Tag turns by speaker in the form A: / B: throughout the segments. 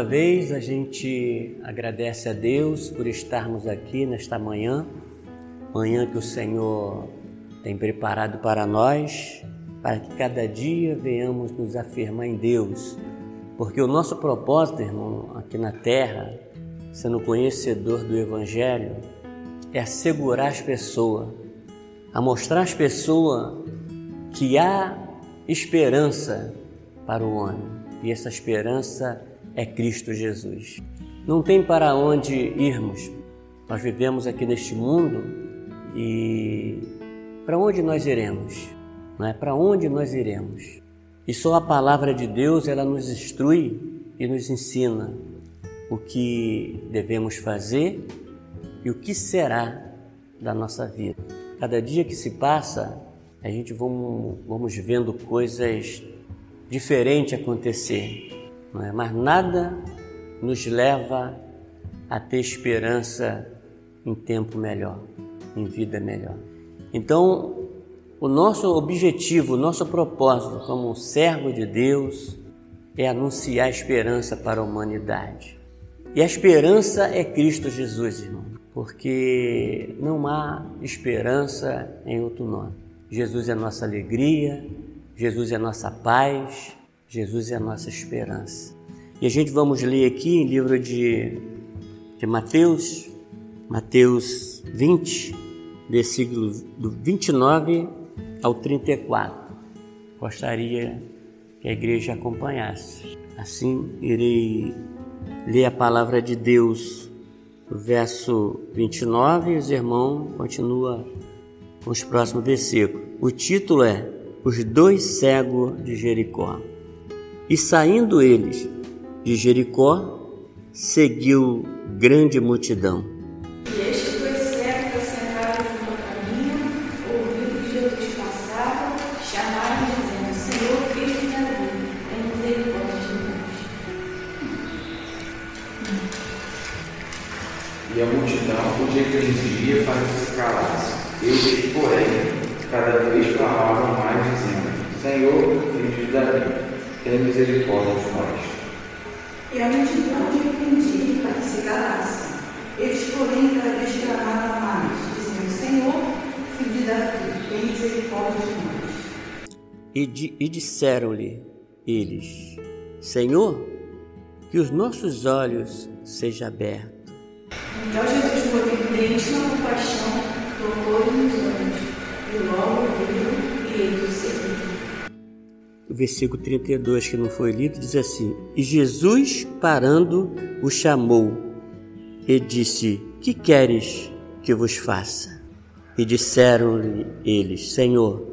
A: uma vez a gente agradece a Deus por estarmos aqui nesta manhã, manhã que o Senhor tem preparado para nós, para que cada dia venhamos nos afirmar em Deus, porque o nosso propósito, irmão, aqui na terra, sendo conhecedor do Evangelho, é assegurar as pessoas, a mostrar às pessoas que há esperança para o homem. E essa esperança é Cristo Jesus. Não tem para onde irmos. Nós vivemos aqui neste mundo e para onde nós iremos? Não é para onde nós iremos? E só a palavra de Deus ela nos instrui e nos ensina o que devemos fazer e o que será da nossa vida. Cada dia que se passa, a gente vamos, vamos vendo coisas diferente acontecer, não é? mas nada nos leva a ter esperança em tempo melhor, em vida melhor. Então, o nosso objetivo, o nosso propósito como servo de Deus é anunciar a esperança para a humanidade. E a esperança é Cristo Jesus, irmão, porque não há esperança em outro nome. Jesus é a nossa alegria, Jesus é nossa paz, Jesus é nossa esperança. E a gente vamos ler aqui em livro de, de Mateus, Mateus 20, versículo do 29 ao 34. Gostaria que a igreja acompanhasse. Assim irei ler a palavra de Deus, o verso 29, e os irmãos continuam com os próximos versículos. O título é os dois cegos de Jericó. E saindo eles de Jericó, seguiu grande multidão.
B: E estes dois cegos assentados no caminho, ouvindo que Jesus passava, chamaram dizendo, Senhor, filho de Davi, tem misericórdia de nós.
C: E a multidão o repreendia para que se calasse. Eles, porém, cada vez clamavam mais, dizendo: Senhor, filho de Davi, tem misericórdia de nós.
B: E a multidão repreendia para que se calasse. Eles, porém, cada vez clamavam mais, dizendo, Senhor, filho de Davi, tem misericórdia de nós.
A: E, di e disseram-lhe eles: Senhor, que os nossos olhos sejam abertos.
B: Então Jesus, movido de íntima compaixão, tocou-lhe nos olhos, e logo viram e ele.
A: O versículo 32, que não foi lido, diz assim: E Jesus, parando, o chamou e disse: Que queres que vos faça? E disseram-lhe eles: Senhor,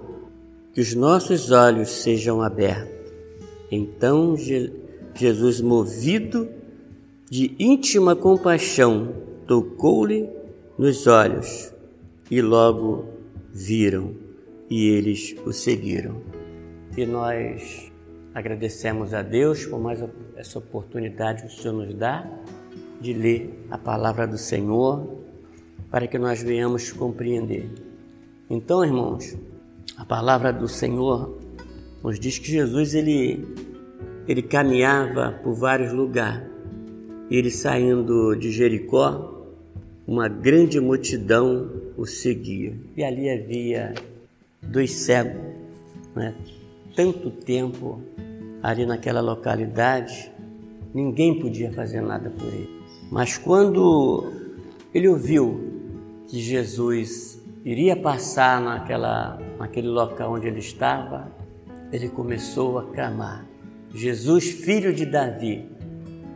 A: que os nossos olhos sejam abertos. Então Je- Jesus, movido de íntima compaixão, tocou-lhe nos olhos e logo viram e eles o seguiram. E nós agradecemos a Deus por mais essa oportunidade que o Senhor nos dá de ler a palavra do Senhor para que nós venhamos compreender. Então, irmãos, a palavra do Senhor nos diz que Jesus ele ele caminhava por vários lugares. Ele saindo de Jericó, uma grande multidão o seguia. E ali havia dois cegos, né? Tanto tempo ali naquela localidade, ninguém podia fazer nada por ele. Mas quando ele ouviu que Jesus iria passar naquela, naquele local onde ele estava, ele começou a clamar: Jesus, filho de Davi,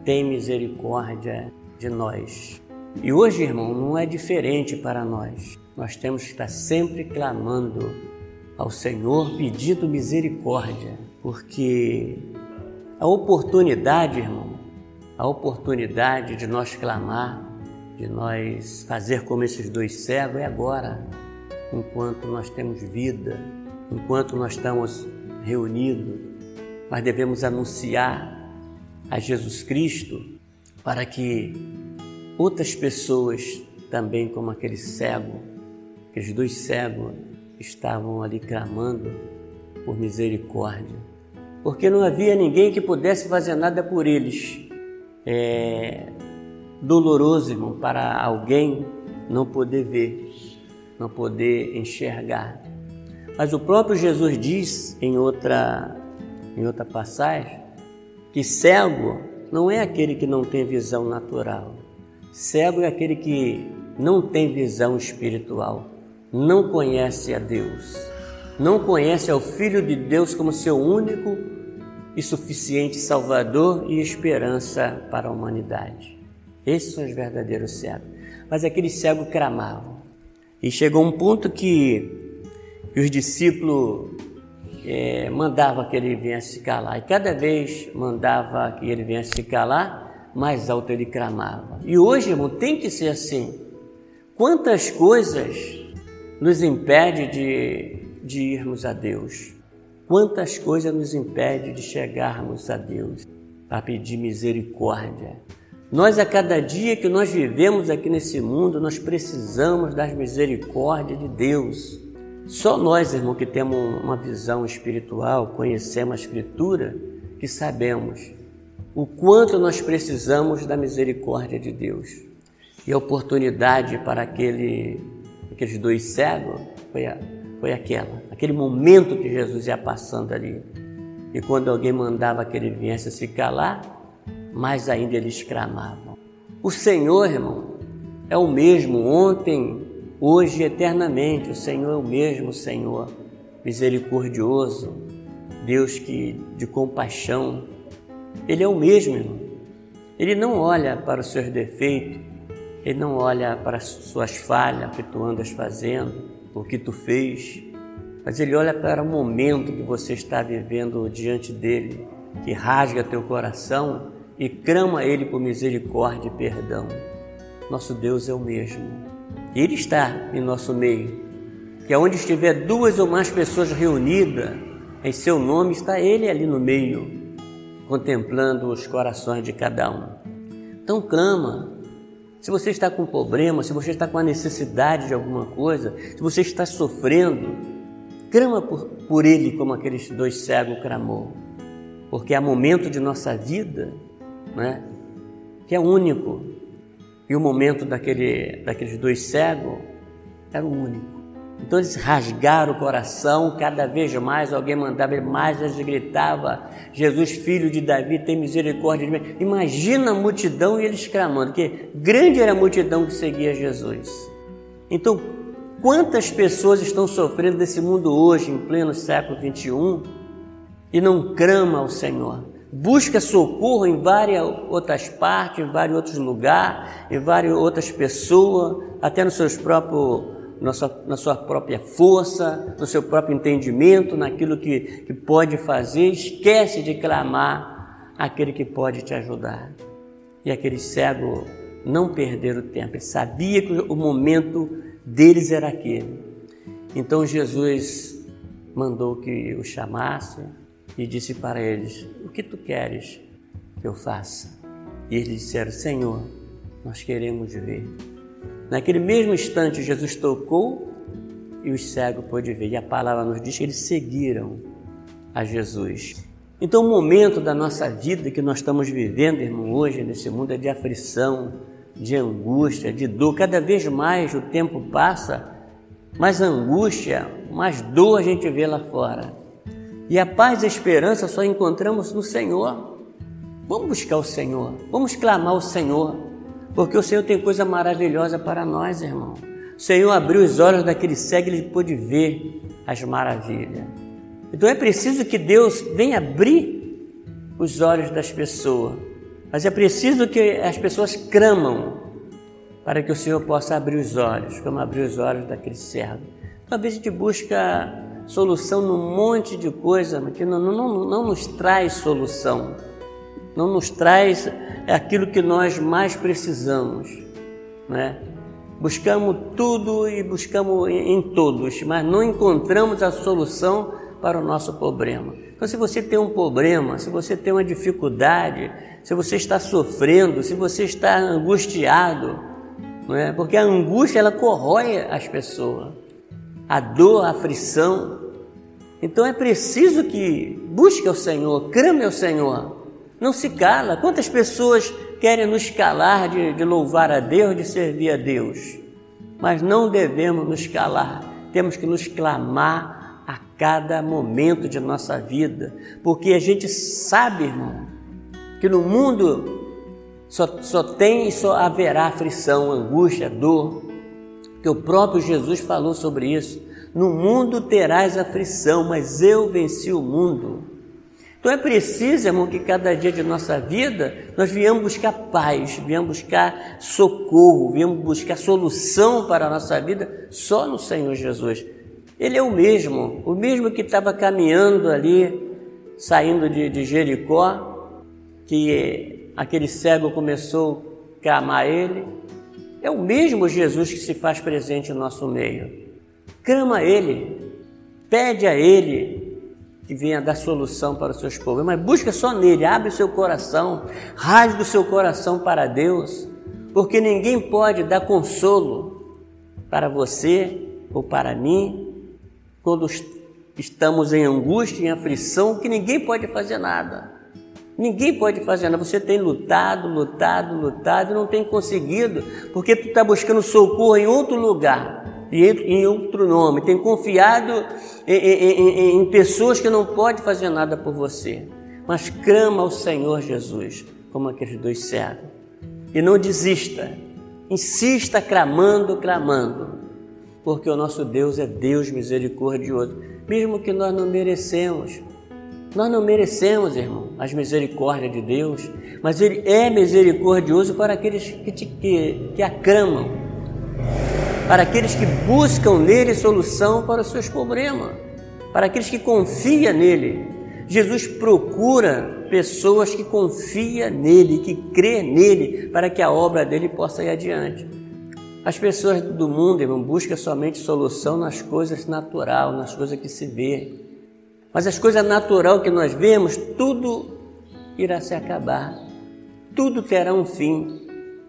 A: tem misericórdia de nós. E hoje, irmão, não é diferente para nós. Nós temos que estar sempre clamando ao Senhor, pedindo misericórdia, porque a oportunidade, irmão, a oportunidade de nós clamar, de nós fazer como esses dois cegos é agora, enquanto nós temos vida, enquanto nós estamos reunidos, nós devemos anunciar a Jesus Cristo para que outras pessoas, também como aquele cego, aqueles dois cegos, estavam ali clamando por misericórdia, porque não havia ninguém que pudesse fazer nada por eles. é doloroso, irmão, para alguém não poder ver, não poder enxergar. Mas o próprio Jesus diz em outra, em outra passagem que cego não é aquele que não tem visão natural. Cego é aquele que não tem visão espiritual, não conhece a Deus, não conhece ao Filho de Deus como seu único e suficiente Salvador e esperança para a humanidade. Esses são os verdadeiros cegos. Mas aqueles cegos cramavam. E chegou um ponto que os discípulos é, mandavam que ele viesse se calar. E cada vez mandava que ele viesse se calar, mais alto ele clamava. E hoje, irmão, tem que ser assim. Quantas coisas nos impede de, de irmos a Deus? Quantas coisas nos impede de chegarmos a Deus para pedir misericórdia? Nós, a cada dia que nós vivemos aqui nesse mundo, nós precisamos das misericórdias de Deus. Só nós, irmão, que temos uma visão espiritual, conhecemos a Escritura, que sabemos o quanto nós precisamos da misericórdia de Deus. E a oportunidade para aquele, aqueles dois cegos foi a, foi aquela, aquele momento que Jesus ia passando ali. E quando alguém mandava que ele viesse se calar, mais ainda eles clamavam. O Senhor, irmão, é o mesmo ontem, hoje e eternamente. O Senhor é o mesmo Senhor, misericordioso, Deus que de compaixão. Ele é o mesmo, irmão. Ele não olha para os seus defeitos, ele não olha para as suas falhas que tu andas fazendo o que tu fez, mas ele olha para o momento que você está vivendo diante dele, que rasga teu coração e clama ele por misericórdia e perdão. Nosso Deus é o mesmo. Ele está em nosso meio. Que aonde estiver duas ou mais pessoas reunidas em seu nome, está ele ali no meio, contemplando os corações de cada um. Então clama, se você está com problema, se você está com a necessidade de alguma coisa, se você está sofrendo, clama por, por Ele como aqueles dois cegos clamou. Porque há momento de nossa vida né, que é único. E o momento daquele, daqueles dois cegos era o único. Então eles rasgaram o coração, cada vez mais alguém mandava, mais eles gritava: Jesus, filho de Davi, tem misericórdia de mim. Imagina a multidão e eles clamando, que grande era a multidão que seguia Jesus. Então, quantas pessoas estão sofrendo nesse mundo hoje, em pleno século 21, e não clama ao Senhor? Busca socorro em várias outras partes, em vários outros lugares, em várias outras pessoas, até nos seus próprios na sua, na sua própria força, no seu próprio entendimento, naquilo que, que pode fazer, esquece de clamar aquele que pode te ajudar. E aquele cego não perder o tempo, ele sabia que o momento deles era aquele. Então Jesus mandou que o chamasse e disse para eles: O que tu queres que eu faça? E eles disseram: Senhor, nós queremos ver. Naquele mesmo instante, Jesus tocou e os cegos pôde ver. E a palavra nos diz que eles seguiram a Jesus. Então, o momento da nossa vida que nós estamos vivendo, irmão, hoje nesse mundo é de aflição, de angústia, de dor. Cada vez mais o tempo passa, mais angústia, mais dor a gente vê lá fora. E a paz e a esperança só encontramos no Senhor. Vamos buscar o Senhor, vamos clamar o Senhor. Porque o Senhor tem coisa maravilhosa para nós, irmão. O Senhor abriu os olhos daquele cego e ele pôde ver as maravilhas. Então é preciso que Deus venha abrir os olhos das pessoas. Mas é preciso que as pessoas clamam para que o Senhor possa abrir os olhos, como abriu os olhos daquele cego. Talvez a gente busca solução num monte de coisa, mas que não, não, não nos traz solução não nos traz aquilo que nós mais precisamos, né? Buscamos tudo e buscamos em todos, mas não encontramos a solução para o nosso problema. Então, se você tem um problema, se você tem uma dificuldade, se você está sofrendo, se você está angustiado, não é? Porque a angústia ela corrói as pessoas, a dor, a aflição. Então é preciso que busque o Senhor, crame ao Senhor, não se cala. Quantas pessoas querem nos calar de, de louvar a Deus, de servir a Deus. Mas não devemos nos calar, temos que nos clamar a cada momento de nossa vida, porque a gente sabe, irmão, que no mundo só, só tem e só haverá aflição, angústia, dor, que o próprio Jesus falou sobre isso. No mundo terás aflição, mas eu venci o mundo. Então é preciso, irmão, que cada dia de nossa vida nós viemos buscar paz, viemos buscar socorro, viemos buscar solução para a nossa vida só no Senhor Jesus. Ele é o mesmo, o mesmo que estava caminhando ali, saindo de, de Jericó, que aquele cego começou a clamar ele. É o mesmo Jesus que se faz presente no nosso meio. Clama a Ele, pede a Ele que venha dar solução para os seus problemas, mas busca só nele, abre o seu coração, rasga o seu coração para Deus, porque ninguém pode dar consolo para você ou para mim quando estamos em angústia, em aflição, que ninguém pode fazer nada. Ninguém pode fazer nada. Você tem lutado, lutado, lutado e não tem conseguido, porque tu está buscando socorro em outro lugar e em outro nome, tem confiado em, em, em, pessoas que não podem fazer nada por você, mas clama ao Senhor Jesus, como aqueles dois cegos, e não desista, insista clamando, clamando, porque o nosso Deus é Deus misericordioso, mesmo que nós não merecemos. Nós não merecemos, irmão, as misericórdias de Deus, mas Ele é misericordioso para aqueles que, te, que, que aclamam para aqueles que buscam nele solução para os seus problemas, para aqueles que confiam nele. Jesus procura pessoas que confiam nele, que crê nele, para que a obra dele possa ir adiante. As pessoas do mundo, irmão, buscam somente solução nas coisas naturais, nas coisas que se vê. Mas as coisas naturais que nós vemos, tudo irá se acabar. Tudo terá um fim.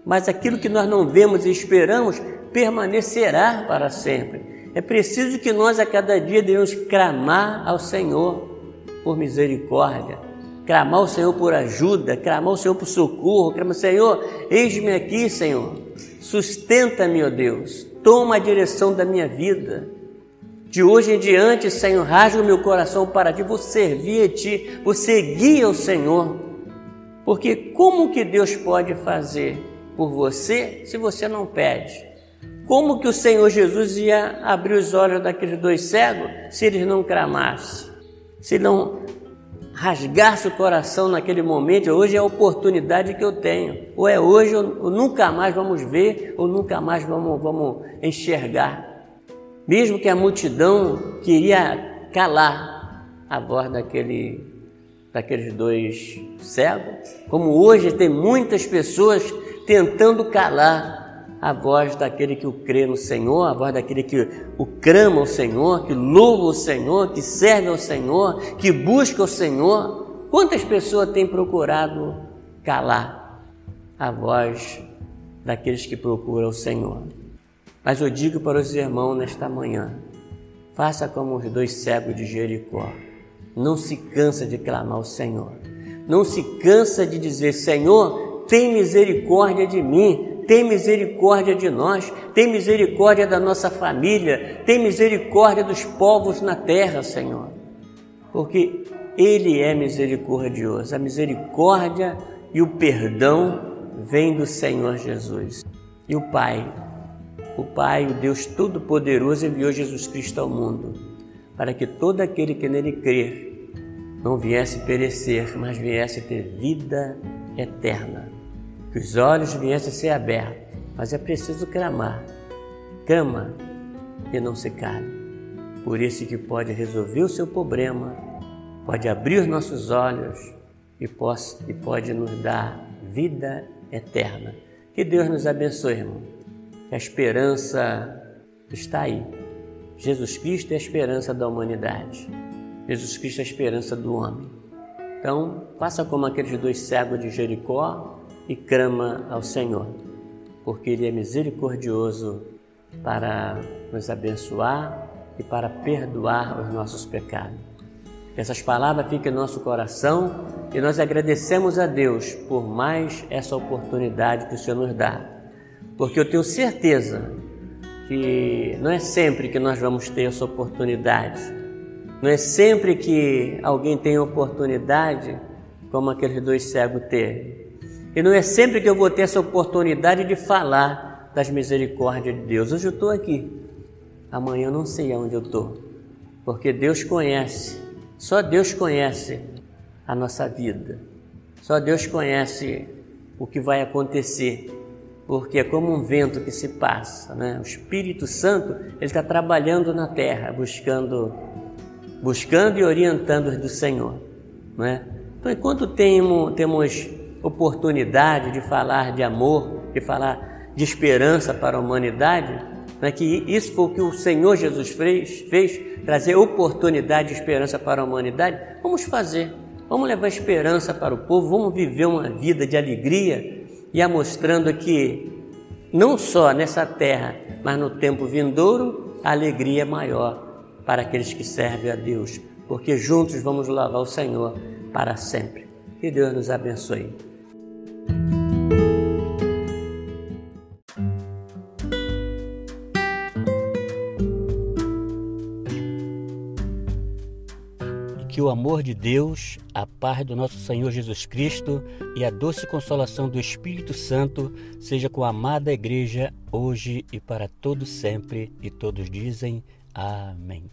A: Mas aquilo que nós não vemos e esperamos permanecerá para sempre. É preciso que nós a cada dia devemos clamar ao Senhor por misericórdia, clamar ao Senhor por ajuda, clamar ao Senhor por socorro, clamar, Senhor, eis-me aqui, Senhor, sustenta-me, ó Deus, toma a direção da minha vida. De hoje em diante, Senhor, rasga o meu coração para ti, vou servir a ti, vou seguir ao Senhor. Porque como que Deus pode fazer por você se você não pede? Como que o Senhor Jesus ia abrir os olhos daqueles dois cegos se eles não cramassem? Se não rasgasse o coração naquele momento, hoje é a oportunidade que eu tenho. Ou é hoje ou, nunca mais vamos ver, ou nunca mais vamos, vamos enxergar. Mesmo que a multidão queria calar a voz daquele, daqueles dois cegos, como hoje tem muitas pessoas tentando calar a voz daquele que o crê no Senhor, a voz daquele que o crama o Senhor, que louva o Senhor, que serve ao Senhor, que busca o Senhor. Quantas pessoas têm procurado calar a voz daqueles que procuram o Senhor? Mas eu digo para os irmãos nesta manhã: faça como os dois cegos de Jericó. Não se cansa de clamar ao Senhor. Não se cansa de dizer: Senhor, tem misericórdia de mim tem misericórdia de nós, tem misericórdia da nossa família, tem misericórdia dos povos na terra, Senhor. Porque Ele é misericordioso. A misericórdia e o perdão vêm do Senhor Jesus. E o Pai, o Pai, o Deus Todo-Poderoso, enviou Jesus Cristo ao mundo para que todo aquele que nele crer não viesse perecer, mas viesse ter vida eterna que os olhos viessem a ser abertos, mas é preciso clamar. Cama e não se cale. Por isso que pode resolver o seu problema, pode abrir os nossos olhos e pode, nos dar vida eterna. Que Deus nos abençoe, irmão. A esperança está aí. Jesus Cristo é a esperança da humanidade. Jesus Cristo é a esperança do homem. Então, faça como aqueles dois cegos de Jericó, e clama ao Senhor, porque Ele é misericordioso para nos abençoar e para perdoar os nossos pecados. Que essas palavras fiquem em nosso coração e nós agradecemos a Deus por mais essa oportunidade que o Senhor nos dá. Porque eu tenho certeza que não é sempre que nós vamos ter essa oportunidade. Não é sempre que alguém tem oportunidade como aqueles dois cegos teve. E não é sempre que eu vou ter essa oportunidade de falar das misericórdias de Deus. Hoje eu estou aqui, amanhã eu não sei aonde eu estou, porque Deus conhece, só Deus conhece a nossa vida, só Deus conhece o que vai acontecer, porque é como um vento que se passa, né? O Espírito Santo ele está trabalhando na terra, buscando, buscando e orientando do Senhor, né? Então, enquanto temos, temos oportunidade de falar de amor, de falar de esperança para a humanidade, né, que isso foi o que o Senhor Jesus fez, fez, trazer oportunidade de esperança para a humanidade, vamos fazer. Vamos levar esperança para o povo, vamos viver uma vida de alegria e a mostrando que não só nessa terra, mas no tempo vindouro, a alegria é maior para aqueles que servem a Deus, porque juntos vamos louvar o Senhor para sempre. Que Deus nos abençoe. Que o amor de Deus, a paz do nosso Senhor Jesus Cristo e a doce consolação do Espírito Santo seja com a amada igreja hoje e para todo sempre. E todos dizem amém.